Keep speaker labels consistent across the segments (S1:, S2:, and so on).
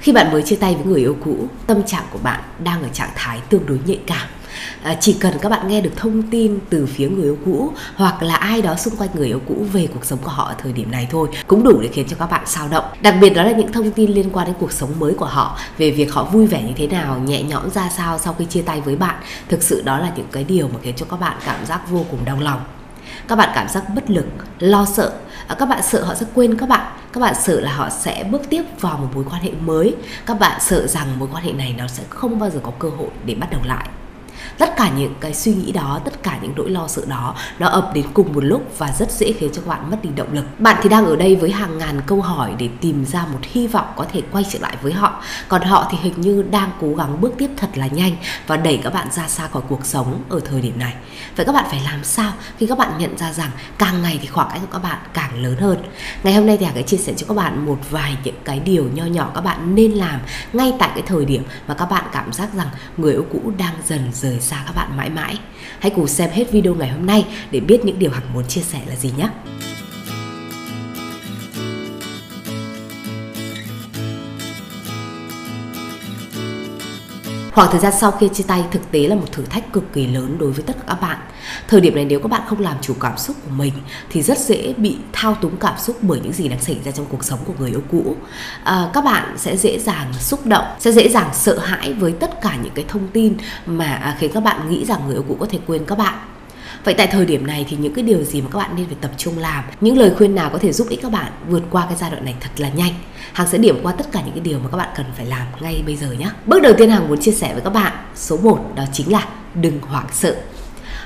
S1: Khi bạn mới chia tay với người yêu cũ, tâm trạng của bạn đang ở trạng thái tương đối nhạy cảm. À, chỉ cần các bạn nghe được thông tin từ phía người yêu cũ hoặc là ai đó xung quanh người yêu cũ về cuộc sống của họ ở thời điểm này thôi cũng đủ để khiến cho các bạn sao động. Đặc biệt đó là những thông tin liên quan đến cuộc sống mới của họ về việc họ vui vẻ như thế nào nhẹ nhõm ra sao sau khi chia tay với bạn. Thực sự đó là những cái điều mà khiến cho các bạn cảm giác vô cùng đau lòng. Các bạn cảm giác bất lực lo sợ Ờ, các bạn sợ họ sẽ quên các bạn. Các bạn sợ là họ sẽ bước tiếp vào một mối quan hệ mới. Các bạn sợ rằng mối quan hệ này nó sẽ không bao giờ có cơ hội để bắt đầu lại tất cả những cái suy nghĩ đó, tất cả những nỗi lo sợ đó, nó ập đến cùng một lúc và rất dễ khiến cho các bạn mất đi động lực. Bạn thì đang ở đây với hàng ngàn câu hỏi để tìm ra một hy vọng có thể quay trở lại với họ. Còn họ thì hình như đang cố gắng bước tiếp thật là nhanh và đẩy các bạn ra xa khỏi cuộc sống ở thời điểm này. Vậy các bạn phải làm sao khi các bạn nhận ra rằng càng ngày thì khoảng cách của các bạn càng lớn hơn? Ngày hôm nay thì Hằng sẽ chia sẻ cho các bạn một vài những cái điều nho nhỏ các bạn nên làm ngay tại cái thời điểm mà các bạn cảm giác rằng người yêu cũ đang dần rời xa các bạn mãi mãi. Hãy cùng xem hết video ngày hôm nay để biết những điều Hằng muốn chia sẻ là gì nhé. Khoảng thời gian sau khi chia tay, thực tế là một thử thách cực kỳ lớn đối với tất cả các bạn. Thời điểm này nếu các bạn không làm chủ cảm xúc của mình thì rất dễ bị thao túng cảm xúc bởi những gì đang xảy ra trong cuộc sống của người yêu cũ. À, các bạn sẽ dễ dàng xúc động, sẽ dễ dàng sợ hãi với tất cả những cái thông tin mà à, khiến các bạn nghĩ rằng người yêu cũ có thể quên các bạn. Vậy tại thời điểm này thì những cái điều gì mà các bạn nên phải tập trung làm? Những lời khuyên nào có thể giúp ích các bạn vượt qua cái giai đoạn này thật là nhanh? Hằng sẽ điểm qua tất cả những cái điều mà các bạn cần phải làm ngay bây giờ nhé. Bước đầu tiên Hằng muốn chia sẻ với các bạn Số 1 đó chính là đừng hoảng sợ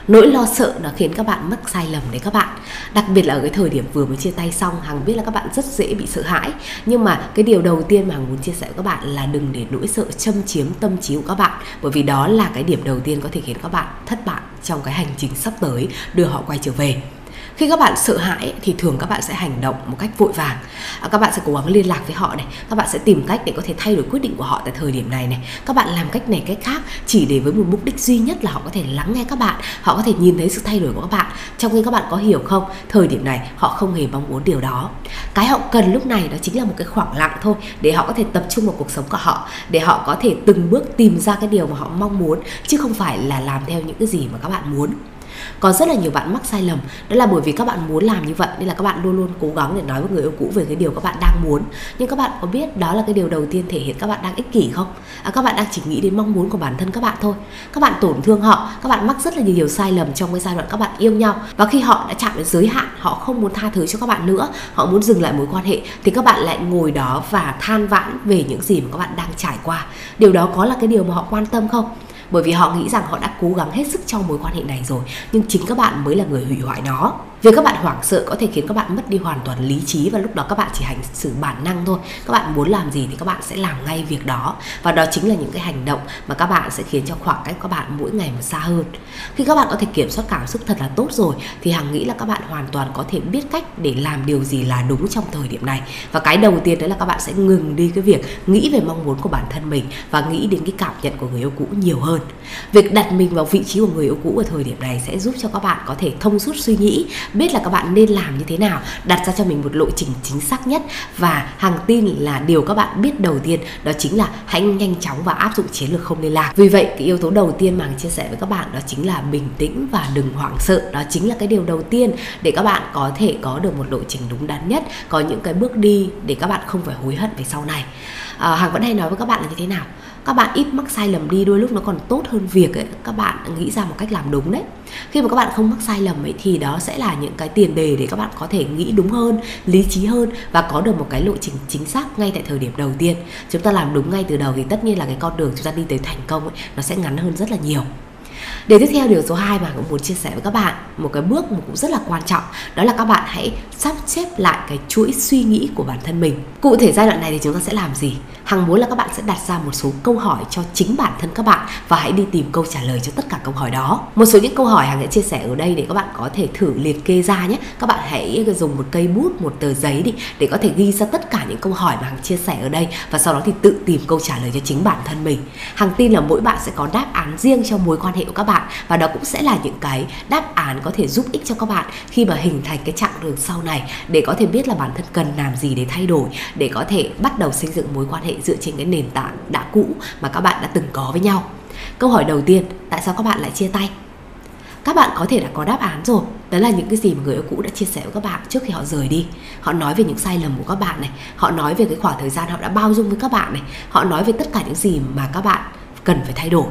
S1: nỗi lo sợ nó khiến các bạn mắc sai lầm đấy các bạn. Đặc biệt là ở cái thời điểm vừa mới chia tay xong, hằng biết là các bạn rất dễ bị sợ hãi. Nhưng mà cái điều đầu tiên mà hằng muốn chia sẻ với các bạn là đừng để nỗi sợ châm chiếm tâm trí của các bạn. Bởi vì đó là cái điểm đầu tiên có thể khiến các bạn thất bại trong cái hành trình sắp tới, đưa họ quay trở về khi các bạn sợ hãi thì thường các bạn sẽ hành động một cách vội vàng. À, các bạn sẽ cố gắng liên lạc với họ này. Các bạn sẽ tìm cách để có thể thay đổi quyết định của họ tại thời điểm này này. Các bạn làm cách này cách khác chỉ để với một mục đích duy nhất là họ có thể lắng nghe các bạn họ có thể nhìn thấy sự thay đổi của các bạn. Trong khi các bạn có hiểu không thời điểm này họ không hề mong muốn điều đó. Cái họ cần lúc này đó chính là một cái khoảng lặng thôi để họ có thể tập trung vào cuộc sống của họ để họ có thể từng bước tìm ra cái điều mà họ mong muốn chứ không phải là làm theo những cái gì mà các bạn muốn có rất là nhiều bạn mắc sai lầm đó là bởi vì các bạn muốn làm như vậy nên là các bạn luôn luôn cố gắng để nói với người yêu cũ về cái điều các bạn đang muốn nhưng các bạn có biết đó là cái điều đầu tiên thể hiện các bạn đang ích kỷ không à, các bạn đang chỉ nghĩ đến mong muốn của bản thân các bạn thôi các bạn tổn thương họ các bạn mắc rất là nhiều sai lầm trong cái giai đoạn các bạn yêu nhau và khi họ đã chạm đến giới hạn họ không muốn tha thứ cho các bạn nữa họ muốn dừng lại mối quan hệ thì các bạn lại ngồi đó và than vãn về những gì mà các bạn đang trải qua điều đó có là cái điều mà họ quan tâm không bởi vì họ nghĩ rằng họ đã cố gắng hết sức trong mối quan hệ này rồi. Nhưng chính các bạn mới là người hủy hoại nó việc các bạn hoảng sợ có thể khiến các bạn mất đi hoàn toàn lý trí và lúc đó các bạn chỉ hành xử bản năng thôi các bạn muốn làm gì thì các bạn sẽ làm ngay việc đó và đó chính là những cái hành động mà các bạn sẽ khiến cho khoảng cách các bạn mỗi ngày một xa hơn khi các bạn có thể kiểm soát cảm xúc thật là tốt rồi thì hằng nghĩ là các bạn hoàn toàn có thể biết cách để làm điều gì là đúng trong thời điểm này và cái đầu tiên đấy là các bạn sẽ ngừng đi cái việc nghĩ về mong muốn của bản thân mình và nghĩ đến cái cảm nhận của người yêu cũ nhiều hơn việc đặt mình vào vị trí của người yêu cũ ở thời điểm này sẽ giúp cho các bạn có thể thông suốt suy nghĩ biết là các bạn nên làm như thế nào đặt ra cho mình một lộ trình chính xác nhất. Và hàng tin là điều các bạn biết đầu tiên đó chính là hãy nhanh chóng và áp dụng chiến lược không liên lạc vì vậy cái yếu tố đầu tiên mà chia sẻ với các bạn đó chính là bình tĩnh và đừng hoảng sợ. Đó chính là cái điều đầu tiên để các bạn có thể có được một lộ trình đúng đắn nhất có những cái bước đi để các bạn không phải hối hận về sau này. À, hằng vẫn hay nói với các bạn là như thế nào? Các bạn ít mắc sai lầm đi đôi lúc nó còn tốt hơn việc ấy. Các bạn nghĩ ra một cách làm đúng đấy. Khi mà các bạn không mắc sai lầm ấy thì đó sẽ là những cái tiền đề để các bạn có thể nghĩ đúng hơn lý trí hơn và có được một cái lộ trình chính xác ngay tại thời điểm đầu tiên. Chúng ta làm đúng ngay từ đầu thì tất nhiên là cái con đường chúng ta đi tới thành công ấy, nó sẽ ngắn hơn rất là nhiều. Điều tiếp theo điều số 2 mà cũng muốn chia sẻ với các bạn một cái bước mà cũng rất là quan trọng đó là các bạn hãy sắp xếp lại cái chuỗi suy nghĩ của bản thân mình. Cụ thể giai đoạn này thì chúng ta sẽ làm gì? Hằng muốn là các bạn sẽ đặt ra một số câu hỏi cho chính bản thân các bạn và hãy đi tìm câu trả lời cho tất cả câu hỏi đó. Một số những câu hỏi Hằng sẽ chia sẻ ở đây để các bạn có thể thử liệt kê ra nhé. Các bạn hãy dùng một cây bút, một tờ giấy đi để có thể ghi ra tất cả những câu hỏi mà Hằng chia sẻ ở đây và sau đó thì tự tìm câu trả lời cho chính bản thân mình. Hằng tin là mỗi bạn sẽ có đáp án riêng cho mối quan hệ của các bạn. Và đó cũng sẽ là những cái đáp án có thể giúp ích cho các bạn khi mà hình thành cái chặng đường sau này, để có thể biết là bản thân cần làm gì để thay đổi, để có thể bắt đầu xây dựng mối quan hệ dựa trên cái nền tảng đã cũ mà các bạn đã từng có với nhau. Câu hỏi đầu tiên, tại sao các bạn lại chia tay? Các bạn có thể đã có đáp án rồi. Đó là những cái gì mà người yêu cũ đã chia sẻ với các bạn trước khi họ rời đi. Họ nói về những sai lầm của các bạn này, họ nói về cái khoảng thời gian họ đã bao dung với các bạn này, họ nói về tất cả những gì mà các bạn cần phải thay đổi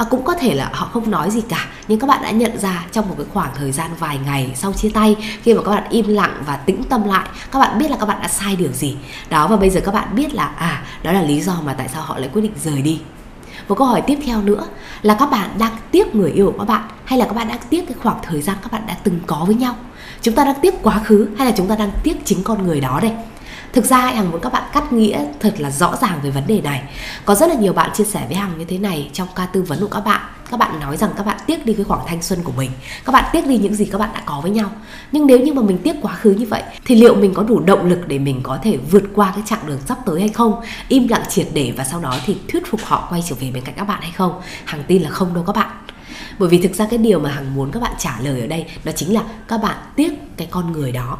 S1: à, cũng có thể là họ không nói gì cả nhưng các bạn đã nhận ra trong một cái khoảng thời gian vài ngày sau chia tay khi mà các bạn im lặng và tĩnh tâm lại các bạn biết là các bạn đã sai điều gì. Đó và bây giờ các bạn biết là à đó là lý do mà tại sao họ lại quyết định rời đi. Một câu hỏi tiếp theo nữa là các bạn đang tiếc người yêu của các bạn hay là các bạn đang tiếc cái khoảng thời gian các bạn đã từng có với nhau? Chúng ta đang tiếc quá khứ hay là chúng ta đang tiếc chính con người đó đây? Thực ra hằng muốn các bạn cắt nghĩa thật là rõ ràng về vấn đề này. Có rất là nhiều bạn chia sẻ với hằng như thế này trong ca tư vấn của các bạn. Các bạn nói rằng các bạn tiếc đi cái khoảng thanh xuân của mình. Các bạn tiếc đi những gì các bạn đã có với nhau. Nhưng nếu như mà mình tiếc quá khứ như vậy, thì liệu mình có đủ động lực để mình có thể vượt qua cái chặng đường sắp tới hay không? Im lặng triệt để và sau đó thì thuyết phục họ quay trở về bên cạnh các bạn hay không? Hằng tin là không đâu các bạn. Bởi vì thực ra cái điều mà hằng muốn các bạn trả lời ở đây, đó chính là các bạn tiếc cái con người đó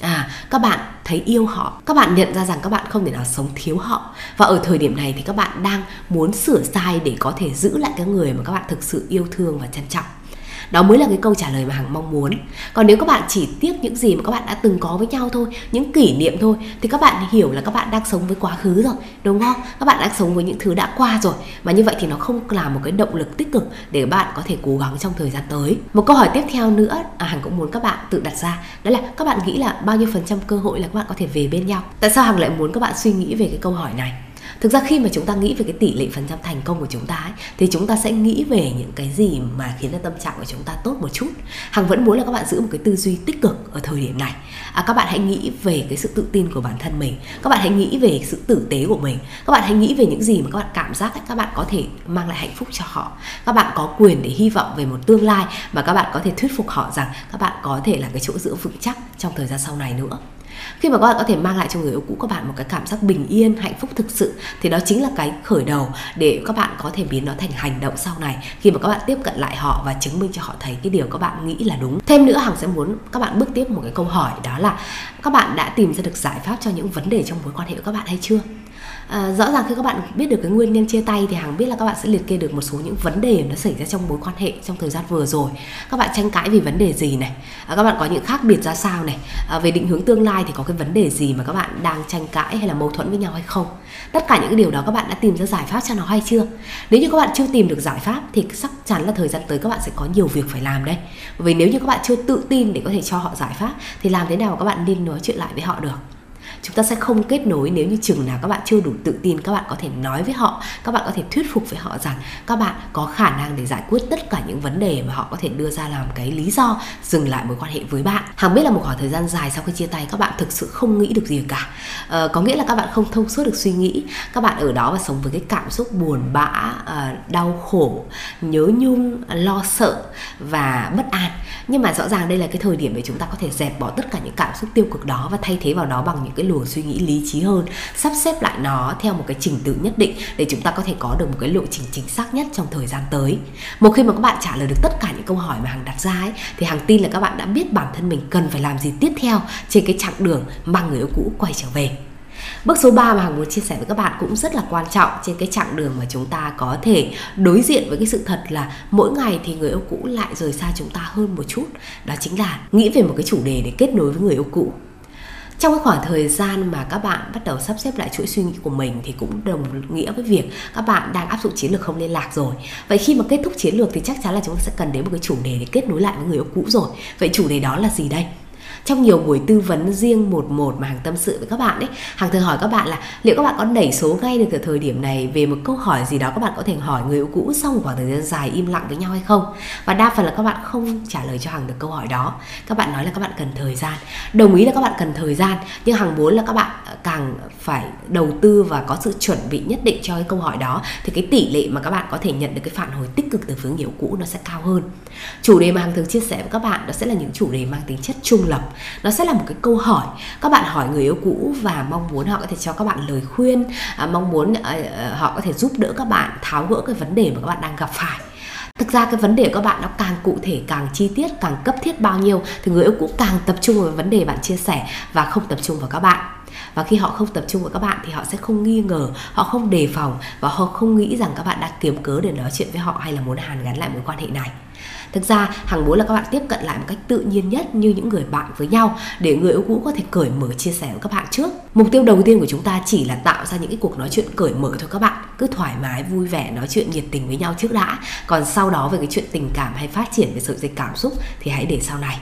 S1: à các bạn thấy yêu họ. Các bạn nhận ra rằng các bạn không thể nào sống thiếu họ. Và ở thời điểm này thì các bạn đang muốn sửa sai để có thể giữ lại cái người mà các bạn thực sự yêu thương và trân trọng đó mới là cái câu trả lời mà hằng mong muốn. Còn nếu các bạn chỉ tiếc những gì mà các bạn đã từng có với nhau thôi những kỷ niệm thôi thì các bạn hiểu là các bạn đang sống với quá khứ rồi đúng không? Các bạn đang sống với những thứ đã qua rồi mà như vậy thì nó không là một cái động lực tích cực để bạn có thể cố gắng trong thời gian tới. Một câu hỏi tiếp theo nữa à, hằng cũng muốn các bạn tự đặt ra đó là các bạn nghĩ là bao nhiêu phần trăm cơ hội là các bạn có thể về bên nhau? Tại sao hằng lại muốn các bạn suy nghĩ về cái câu hỏi này? Thực ra khi mà chúng ta nghĩ về cái tỷ lệ phần trăm thành công của chúng ta ấy, thì chúng ta sẽ nghĩ về những cái gì mà khiến cho tâm trạng của chúng ta tốt một chút. Hằng vẫn muốn là các bạn giữ một cái tư duy tích cực ở thời điểm này. À, các bạn hãy nghĩ về cái sự tự tin của bản thân mình. Các bạn hãy nghĩ về sự tử tế của mình. Các bạn hãy nghĩ về những gì mà các bạn cảm giác ấy, các bạn có thể mang lại hạnh phúc cho họ. Các bạn có quyền để hy vọng về một tương lai mà các bạn có thể thuyết phục họ rằng các bạn có thể là cái chỗ dựa vững chắc trong thời gian sau này nữa khi mà các bạn có thể mang lại cho người yêu cũ các bạn một cái cảm giác bình yên, hạnh phúc thực sự, thì đó chính là cái khởi đầu để các bạn có thể biến nó thành hành động sau này. Khi mà các bạn tiếp cận lại họ và chứng minh cho họ thấy cái điều các bạn nghĩ là đúng. Thêm nữa, hằng sẽ muốn các bạn bước tiếp một cái câu hỏi, đó là các bạn đã tìm ra được giải pháp cho những vấn đề trong mối quan hệ của các bạn hay chưa? À, rõ ràng khi các bạn biết được cái nguyên nhân chia tay thì hằng biết là các bạn sẽ liệt kê được một số những vấn đề nó xảy ra trong mối quan hệ trong thời gian vừa rồi. Các bạn tranh cãi vì vấn đề gì này? À, các bạn có những khác biệt ra sao này? À, về định hướng tương lai thì có cái vấn đề gì mà các bạn đang tranh cãi hay là mâu thuẫn với nhau hay không? Tất cả những cái điều đó các bạn đã tìm ra giải pháp cho nó hay chưa? Nếu như các bạn chưa tìm được giải pháp thì chắc chắn là thời gian tới các bạn sẽ có nhiều việc phải làm đây vì nếu như các bạn chưa tự tin để có thể cho họ giải pháp thì làm thế nào các bạn nên nói chuyện lại với họ được? Chúng ta sẽ không kết nối nếu như chừng nào các bạn chưa đủ tự tin các bạn có thể nói với họ các bạn có thể thuyết phục với họ rằng các bạn có khả năng để giải quyết tất cả những vấn đề mà họ có thể đưa ra làm cái lý do dừng lại mối quan hệ với bạn. Hằng biết là một khoảng thời gian dài sau khi chia tay các bạn thực sự không nghĩ được gì cả. À, có nghĩa là các bạn không thông suốt được suy nghĩ. Các bạn ở đó và sống với cái cảm xúc buồn bã ờ, đau khổ nhớ nhung lo sợ và bất an. Nhưng mà rõ ràng đây là cái thời điểm để chúng ta có thể dẹp bỏ tất cả những cảm xúc tiêu cực đó và thay thế vào đó bằng những cái luồng suy nghĩ lý trí hơn, sắp xếp lại nó theo một cái trình tự nhất định để chúng ta có thể có được một cái lộ trình chính xác nhất trong thời gian tới. Một khi mà các bạn trả lời được tất cả những câu hỏi mà hằng đặt ra ấy, thì hằng tin là các bạn đã biết bản thân mình cần phải làm gì tiếp theo trên cái chặng đường mang người yêu cũ quay trở về. Bước số 3 mà Hằng muốn chia sẻ với các bạn cũng rất là quan trọng trên cái chặng đường mà chúng ta có thể đối diện với cái sự thật là mỗi ngày thì người yêu cũ lại rời xa chúng ta hơn một chút. Đó chính là nghĩ về một cái chủ đề để kết nối với người yêu cũ trong cái khoảng thời gian mà các bạn bắt đầu sắp xếp lại chuỗi suy nghĩ của mình thì cũng đồng nghĩa với việc các bạn đang áp dụng chiến lược không liên lạc rồi. Vậy khi mà kết thúc chiến lược thì chắc chắn là chúng ta sẽ cần đến một cái chủ đề để kết nối lại với người yêu cũ rồi. Vậy chủ đề đó là gì đây? Trong nhiều buổi tư vấn riêng một một mà hàng tâm sự với các bạn ấy hàng thường hỏi các bạn là liệu các bạn có đẩy số ngay được ở thời điểm này về một câu hỏi gì đó các bạn có thể hỏi người yêu cũ sau một khoảng thời gian dài im lặng với nhau hay không và đa phần là các bạn không trả lời cho hàng được câu hỏi đó các bạn nói là các bạn cần thời gian đồng ý là các bạn cần thời gian nhưng hàng muốn là các bạn càng phải đầu tư và có sự chuẩn bị nhất định cho cái câu hỏi đó thì cái tỷ lệ mà các bạn có thể nhận được cái phản hồi tích cực từ phía người yêu cũ nó sẽ cao hơn chủ đề mà hàng thường chia sẻ với các bạn đó sẽ là những chủ đề mang tính chất trung lập nó sẽ là một cái câu hỏi. Các bạn hỏi người yêu cũ và mong muốn họ có thể cho các bạn lời khuyên à, mong muốn à, họ có thể giúp đỡ các bạn tháo gỡ cái vấn đề mà các bạn đang gặp phải. Thực ra cái vấn đề của các bạn nó càng cụ thể càng chi tiết càng cấp thiết bao nhiêu thì người yêu cũ càng tập trung vào vấn đề bạn chia sẻ và không tập trung vào các bạn. Và khi họ không tập trung vào các bạn thì họ sẽ không nghi ngờ họ không đề phòng và họ không nghĩ rằng các bạn đã kiếm cớ để nói chuyện với họ hay là muốn hàn gắn lại mối quan hệ này thực ra hằng muốn là các bạn tiếp cận lại một cách tự nhiên nhất như những người bạn với nhau để người yêu cũ có thể cởi mở chia sẻ với các bạn trước. Mục tiêu đầu tiên của chúng ta chỉ là tạo ra những cái cuộc nói chuyện cởi mở thôi các bạn. Cứ thoải mái, vui vẻ, nói chuyện nhiệt tình với nhau trước đã. Còn sau đó về cái chuyện tình cảm hay phát triển về sợi dây cảm xúc thì hãy để sau này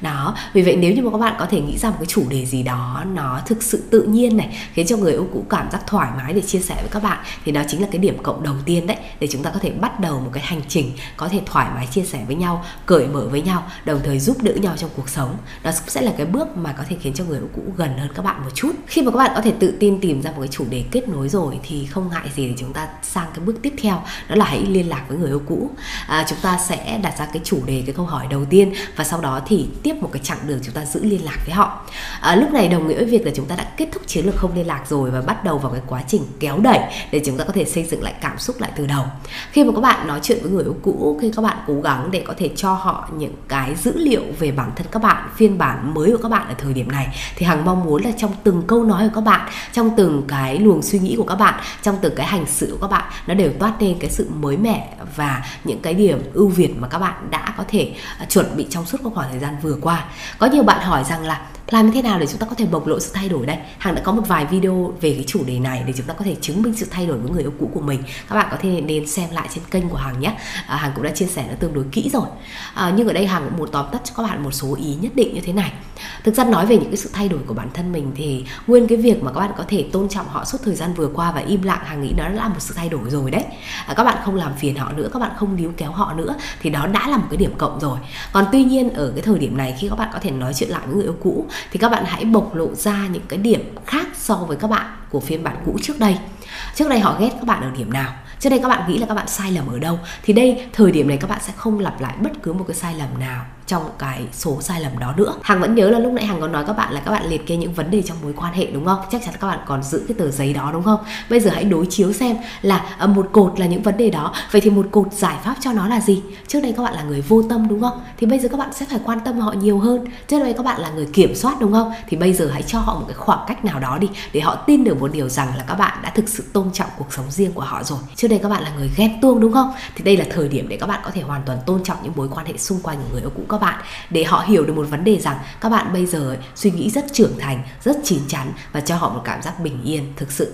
S1: đó vì vậy nếu như mà các bạn có thể nghĩ ra một cái chủ đề gì đó nó thực sự tự nhiên này khiến cho người yêu cũ cảm giác thoải mái để chia sẻ với các bạn thì đó chính là cái điểm cộng đầu tiên đấy để chúng ta có thể bắt đầu một cái hành trình có thể thoải mái chia sẻ với nhau cởi mở với nhau đồng thời giúp đỡ nhau trong cuộc sống. Đó sẽ là cái bước mà có thể khiến cho người yêu cũ gần hơn các bạn một chút. Khi mà các bạn có thể tự tin tìm ra một cái chủ đề kết nối rồi thì không ngại gì để chúng ta sang cái bước tiếp theo đó là hãy liên lạc với người yêu cũ. À, chúng ta sẽ đặt ra cái chủ đề cái câu hỏi đầu tiên và sau đó thì tiếp một cái chặng đường chúng ta giữ liên lạc với họ. À, lúc này đồng nghĩa với việc là chúng ta đã kết thúc chiến lược không liên lạc rồi và bắt đầu vào cái quá trình kéo đẩy để chúng ta có thể xây dựng lại cảm xúc lại từ đầu. Khi mà các bạn nói chuyện với người yêu cũ khi các bạn cố gắng để có thể cho họ những cái dữ liệu về bản thân các bạn phiên bản mới của các bạn ở thời điểm này thì hằng mong muốn là trong từng câu nói của các bạn trong từng cái luồng suy nghĩ của các bạn trong từng cái hành xử của các bạn nó đều toát lên cái sự mới mẻ và những cái điểm ưu việt mà các bạn đã có thể à, chuẩn bị trong suốt khoảng thời gian vừa qua. Có nhiều bạn hỏi rằng là làm như thế nào để chúng ta có thể bộc lộ sự thay đổi đây? Hằng đã có một vài video về cái chủ đề này để chúng ta có thể chứng minh sự thay đổi với người yêu cũ của mình. Các bạn có thể nên xem lại trên kênh của hằng nhé. À, hằng cũng đã chia sẻ nó tương đối kỹ rồi. À, nhưng ở đây hằng cũng muốn tóm tắt cho các bạn một số ý nhất định như thế này. Thực ra nói về những cái sự thay đổi của bản thân mình thì nguyên cái việc mà các bạn có thể tôn trọng họ suốt thời gian vừa qua và im lặng hằng nghĩ nó là một sự thay đổi rồi đấy. À, các bạn không làm phiền họ nữa các bạn không níu kéo họ nữa thì đó đã là một cái điểm cộng rồi. Còn tuy nhiên ở cái thời điểm này khi các bạn có thể nói chuyện lại với người yêu cũ thì các bạn hãy bộc lộ ra những cái điểm khác so với các bạn của phiên bản cũ trước đây. Trước đây họ ghét các bạn ở điểm nào? Trước đây các bạn nghĩ là các bạn sai lầm ở đâu thì đây thời điểm này các bạn sẽ không lặp lại bất cứ một cái sai lầm nào trong cái số sai lầm đó nữa hằng vẫn nhớ là lúc nãy hằng có nói các bạn là các bạn liệt kê những vấn đề trong mối quan hệ đúng không chắc chắn các bạn còn giữ cái tờ giấy đó đúng không bây giờ hãy đối chiếu xem là một cột là những vấn đề đó vậy thì một cột giải pháp cho nó là gì trước đây các bạn là người vô tâm đúng không thì bây giờ các bạn sẽ phải quan tâm họ nhiều hơn trước đây các bạn là người kiểm soát đúng không thì bây giờ hãy cho họ một cái khoảng cách nào đó đi để họ tin được một điều rằng là các bạn đã thực sự tôn trọng cuộc sống riêng của họ rồi trước đây các bạn là người ghen tuông đúng không? Thì đây là thời điểm để các bạn có thể hoàn toàn tôn trọng những mối quan hệ xung quanh của người yêu cũ các bạn. Để họ hiểu được một vấn đề rằng các bạn bây giờ ấy, suy nghĩ rất trưởng thành rất chín chắn và cho họ một cảm giác bình yên thực sự.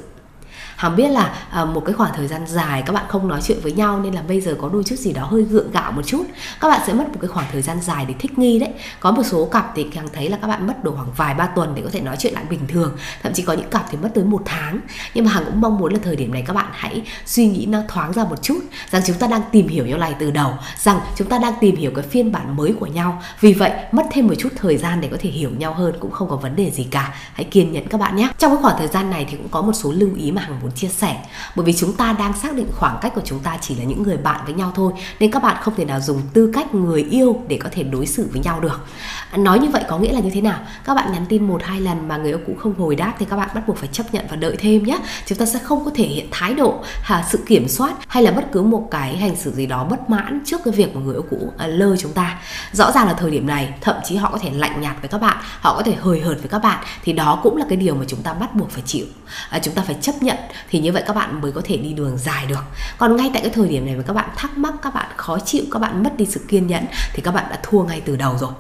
S1: Hằng biết là à, một cái khoảng thời gian dài các bạn không nói chuyện với nhau nên là bây giờ có đôi chút gì đó hơi gượng gạo một chút. Các bạn sẽ mất một cái khoảng thời gian dài để thích nghi đấy. Có một số cặp thì Hằng thấy là các bạn mất độ khoảng vài ba tuần để có thể nói chuyện lại bình thường. Thậm chí có những cặp thì mất tới một tháng. Nhưng mà Hằng cũng mong muốn là thời điểm này các bạn hãy suy nghĩ nó thoáng ra một chút rằng chúng ta đang tìm hiểu nhau này từ đầu rằng chúng ta đang tìm hiểu cái phiên bản mới của nhau. Vì vậy mất thêm một chút thời gian để có thể hiểu nhau hơn cũng không có vấn đề gì cả. Hãy kiên nhẫn các bạn nhé. Trong cái khoảng thời gian này thì cũng có một số lưu ý mà Hằng muốn chia sẻ. Bởi vì chúng ta đang xác định khoảng cách của chúng ta chỉ là những người bạn với nhau thôi nên các bạn không thể nào dùng tư cách người yêu để có thể đối xử với nhau được. À, nói như vậy có nghĩa là như thế nào? Các bạn nhắn tin một hai lần mà người yêu cũ không hồi đáp thì các bạn bắt buộc phải chấp nhận và đợi thêm nhé. Chúng ta sẽ không có thể hiện thái độ sự kiểm soát hay là bất cứ một cái hành xử gì đó bất mãn trước cái việc mà người yêu cũ à, lơ chúng ta. Rõ ràng là thời điểm này thậm chí họ có thể lạnh nhạt với các bạn họ có thể hời hợt với các bạn thì đó cũng là cái điều mà chúng ta bắt buộc phải chịu. À, chúng ta phải chấp nhận thì như vậy các bạn mới có thể đi đường dài được. Còn ngay tại cái thời điểm này mà các bạn thắc mắc các bạn khó chịu các bạn mất đi sự kiên nhẫn thì các bạn đã thua ngay từ đầu rồi.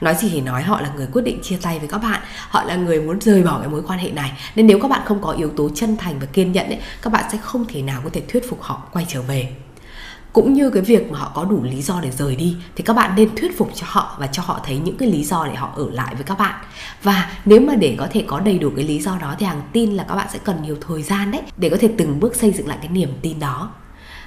S1: Nói gì thì nói họ là người quyết định chia tay với các bạn họ là người muốn rời bỏ cái mối quan hệ này. Nên nếu các bạn không có yếu tố chân thành và kiên nhẫn ấy, các bạn sẽ không thể nào có thể thuyết phục họ quay trở về cũng như cái việc mà họ có đủ lý do để rời đi, thì các bạn nên thuyết phục cho họ và cho họ thấy những cái lý do để họ ở lại với các bạn. Và nếu mà để có thể có đầy đủ cái lý do đó, thì hằng tin là các bạn sẽ cần nhiều thời gian đấy, để có thể từng bước xây dựng lại cái niềm tin đó.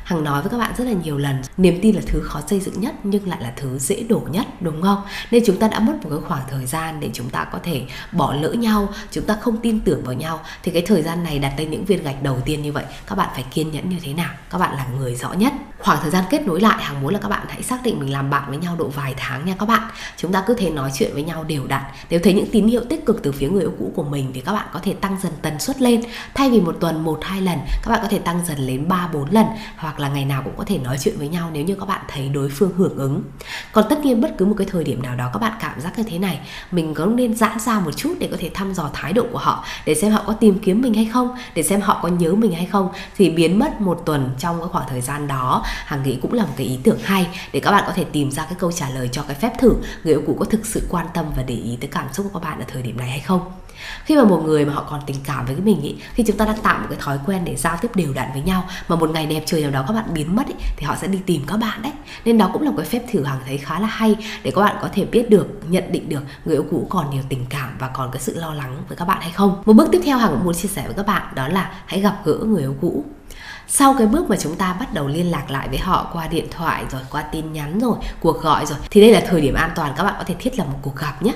S1: Hằng nói với các bạn rất là nhiều lần, Niềm tin là thứ khó xây dựng nhất, Nhưng lại là thứ dễ đổ nhất, đúng không? Nên chúng ta đã mất một cái khoảng thời gian Để chúng ta có thể bỏ lỡ nhau, Chúng ta không tin tưởng vào nhau, Thì cái thời gian này đặt lên những viên gạch đầu tiên như vậy, Các bạn phải kiên nhẫn như thế nào? Các bạn là người rõ nhất khoảng thời gian kết nối lại hàng muốn là các bạn hãy xác định mình làm bạn với nhau độ vài tháng nha các bạn. Chúng ta cứ thế nói chuyện với nhau đều đặn. Nếu thấy những tín hiệu tích cực từ phía người yêu cũ của mình thì các bạn có thể tăng dần tần suất lên. Thay vì một tuần, một, hai lần, các bạn có thể tăng dần lên ba, bốn lần hoặc là ngày nào cũng có thể nói chuyện với nhau nếu như các bạn thấy đối phương hưởng ứng. Còn tất nhiên bất cứ một cái thời điểm nào đó các bạn cảm giác như thế này, mình có nên giãn ra một chút để có thể thăm dò thái độ của họ, để xem họ có tìm kiếm mình hay không, để xem họ có nhớ mình hay không, thì biến mất một tuần trong cái khoảng thời gian đó hằng nghĩ cũng là một cái ý tưởng hay để các bạn có thể tìm ra cái câu trả lời cho cái phép thử. Người yêu cũ có thực sự quan tâm và để ý tới cảm xúc của các bạn ở thời điểm này hay không? Khi mà một người mà họ còn tình cảm với cái mình ý khi chúng ta đang tạo một cái thói quen để giao tiếp đều đặn với nhau. Mà một ngày đẹp trời nào đó các bạn biến mất ý, thì họ sẽ đi tìm các bạn đấy. Nên đó cũng là một cái phép thử hàng thấy khá là hay để các bạn có thể biết được nhận định được người yêu cũ còn nhiều tình cảm và còn cái sự lo lắng với các bạn hay không. Một bước tiếp theo hằng cũng muốn chia sẻ với các bạn đó là hãy gặp gỡ người yêu cũ sau cái bước mà chúng ta bắt đầu liên lạc lại với họ qua điện thoại rồi, qua tin nhắn rồi, cuộc gọi rồi, thì đây là thời điểm an toàn các bạn có thể thiết lập một cuộc gặp nhé.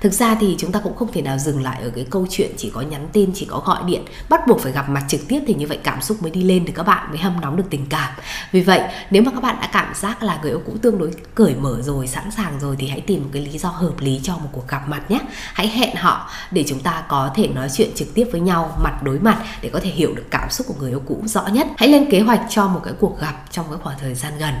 S1: Thực ra thì chúng ta cũng không thể nào dừng lại ở cái câu chuyện chỉ có nhắn tin, chỉ có gọi điện. Bắt buộc phải gặp mặt trực tiếp thì như vậy cảm xúc mới đi lên thì các bạn mới hâm nóng được tình cảm. Vì vậy, nếu mà các bạn đã cảm giác là người yêu cũ tương đối cởi mở rồi, sẵn sàng rồi thì hãy tìm một cái lý do hợp lý cho một cuộc gặp mặt nhé. Hãy hẹn họ để chúng ta có thể nói chuyện trực tiếp với nhau, mặt đối mặt để có thể hiểu được cảm xúc của người yêu cũ rõ nhất hãy lên kế hoạch cho một cái cuộc gặp trong cái khoảng thời gian gần.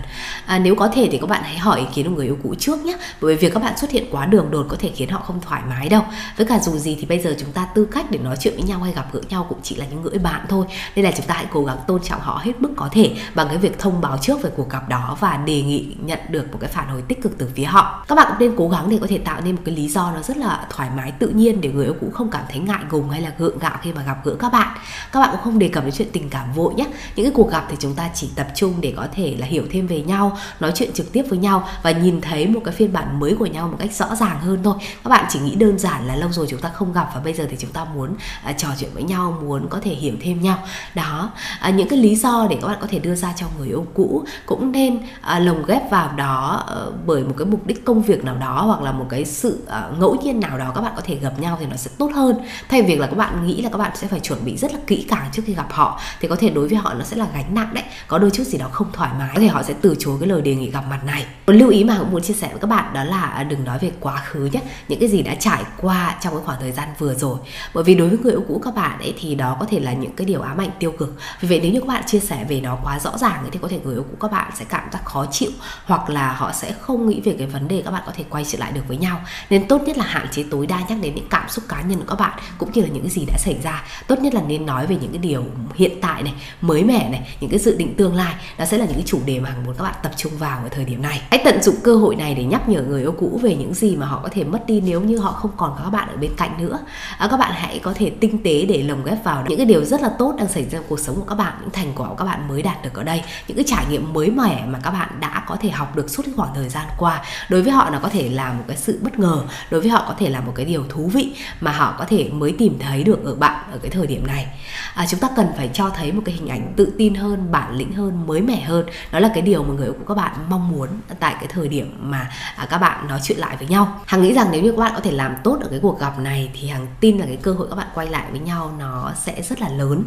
S1: À, nếu có thể thì các bạn hãy hỏi ý kiến của người yêu cũ trước nhé. Bởi vì việc các bạn xuất hiện quá đường đột có thể khiến họ không thoải mái đâu. Với cả dù gì thì bây giờ chúng ta tư cách để nói chuyện với nhau hay gặp gỡ nhau cũng chỉ là những người bạn thôi. Nên là chúng ta hãy cố gắng tôn trọng họ hết mức có thể bằng cái việc thông báo trước về cuộc gặp đó và đề nghị nhận được một cái phản hồi tích cực từ phía họ. Các bạn cũng nên cố gắng để có thể tạo nên một cái lý do nó rất là thoải mái tự nhiên để người yêu cũ không cảm thấy ngại ngùng hay là gượng gạo khi mà gặp gỡ các bạn. Các bạn cũng không đề cập đến chuyện tình cảm vội nhé những cái cuộc gặp thì chúng ta chỉ tập trung để có thể là hiểu thêm về nhau nói chuyện trực tiếp với nhau và nhìn thấy một cái phiên bản mới của nhau một cách rõ ràng hơn thôi. Các bạn chỉ nghĩ đơn giản là lâu rồi chúng ta không gặp và bây giờ thì chúng ta muốn à, trò chuyện với nhau muốn có thể hiểu thêm nhau. Đó à, những cái lý do để các bạn có thể đưa ra cho người yêu cũ cũng nên à, lồng ghép vào đó à, bởi một cái mục đích công việc nào đó hoặc là một cái sự à, ngẫu nhiên nào đó các bạn có thể gặp nhau thì nó sẽ tốt hơn. Thay vì việc là các bạn nghĩ là các bạn sẽ phải chuẩn bị rất là kỹ càng trước khi gặp họ thì có thể đối với họ nó sẽ là gánh nặng đấy. Có đôi chút gì đó không thoải mái có thể họ sẽ từ chối cái lời đề nghị gặp mặt này. Một lưu ý mà cũng muốn chia sẻ với các bạn đó là à, đừng nói về quá khứ nhé. Những cái gì đã trải qua trong cái khoảng thời gian vừa rồi. Bởi vì đối với người yêu cũ các bạn ấy thì đó có thể là những cái điều ám ảnh tiêu cực. Vì vậy nếu như các bạn chia sẻ về nó quá rõ ràng ấy, thì có thể người yêu cũ các bạn sẽ cảm giác khó chịu hoặc là họ sẽ không nghĩ về cái vấn đề các bạn có thể quay trở lại được với nhau. Nên tốt nhất là hạn chế tối đa nhắc đến những cảm xúc cá nhân của các bạn cũng như là những cái gì đã xảy ra. Tốt nhất là nên nói về những cái điều hiện tại này mới mẻ này những cái dự định tương lai đó sẽ là những cái chủ đề mà muốn các bạn tập trung vào ở thời điểm này. Hãy tận dụng cơ hội này để nhắc nhở người yêu cũ về những gì mà họ có thể mất đi nếu như họ không còn có các bạn ở bên cạnh nữa. À, các bạn hãy có thể tinh tế để lồng ghép vào những cái điều rất là tốt đang xảy ra trong cuộc sống của các bạn những thành quả của các bạn mới đạt được ở đây những cái trải nghiệm mới mẻ mà các bạn đã có thể học được suốt cái khoảng thời gian qua. Đối với họ nó có thể là một cái sự bất ngờ đối với họ có thể là một cái điều thú vị mà họ có thể mới tìm thấy được ở bạn ở cái thời điểm này. À, chúng ta cần phải cho thấy một cái hình ảnh tự tin hơn bản lĩnh hơn mới mẻ hơn. Đó là cái điều mà người yêu của các bạn mong muốn tại cái thời điểm mà à, các bạn nói chuyện lại với nhau. Hằng nghĩ rằng nếu như các bạn có thể làm tốt ở cái cuộc gặp này thì hằng tin là cái cơ hội các bạn quay lại với nhau nó sẽ rất là lớn.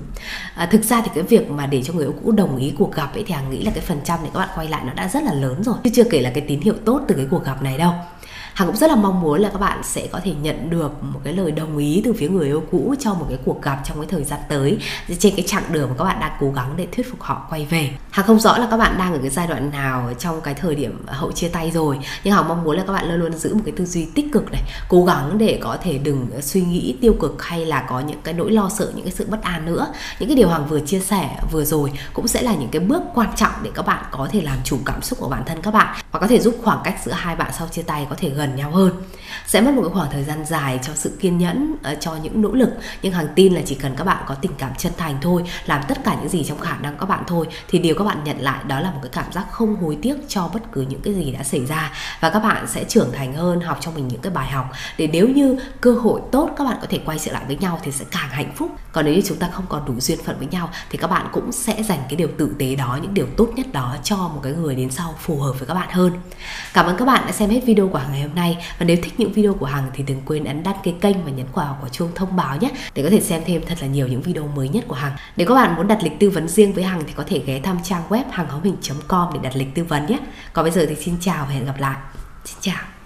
S1: À, thực ra thì cái việc mà để cho người yêu cũ đồng ý cuộc gặp ấy thì hằng nghĩ là cái phần trăm để các bạn quay lại nó đã rất là lớn rồi. Chứ chưa kể là cái tín hiệu tốt từ cái cuộc gặp này đâu. Hằng cũng rất là mong muốn là các bạn sẽ có thể nhận được một cái lời đồng ý từ phía người yêu cũ cho một cái cuộc gặp trong cái thời gian tới trên cái chặng đường mà các bạn đang cố gắng để thuyết phục họ quay về. Hằng không rõ là các bạn đang ở cái giai đoạn nào trong cái thời điểm hậu chia tay rồi nhưng Hằng mong muốn là các bạn luôn luôn giữ một cái tư duy tích cực này, cố gắng để có thể đừng suy nghĩ tiêu cực hay là có những cái nỗi lo sợ, những cái sự bất an nữa. Những cái điều Hằng vừa chia sẻ vừa rồi cũng sẽ là những cái bước quan trọng để các bạn có thể làm chủ cảm xúc của bản thân các bạn và có thể giúp khoảng cách giữa hai bạn sau chia tay có thể gần gần nhau hơn. Sẽ mất một cái khoảng thời gian dài cho sự kiên nhẫn ờ, cho những nỗ lực, nhưng hàng tin là chỉ cần các bạn có tình cảm chân thành thôi, làm tất cả những gì trong khả năng các bạn thôi, thì điều các bạn nhận lại đó là một cái cảm giác không hối tiếc cho bất cứ những cái gì đã xảy ra. Và các bạn sẽ trưởng thành hơn, học cho mình những cái bài học, để nếu như cơ hội tốt các bạn có thể quay trở lại với nhau thì sẽ càng hạnh phúc. Còn nếu như chúng ta không còn đủ duyên phận với nhau thì các bạn cũng sẽ dành cái điều tử tế đó, những điều tốt nhất đó cho một cái người đến sau phù hợp với các bạn hơn. Cảm ơn các bạn đã xem hết video của ngày hôm nay. Và nếu thích những video của Hằng thì đừng quên ấn đăng ký kênh và nhấn quả quả chuông thông báo nhé, để có thể xem thêm thật là nhiều những video mới nhất của Hằng. Nếu các bạn muốn đặt lịch tư vấn riêng với Hằng thì có thể ghé thăm trang web hằng com để đặt lịch tư vấn nhé. Còn bây giờ thì xin chào và hẹn gặp lại. Xin chào.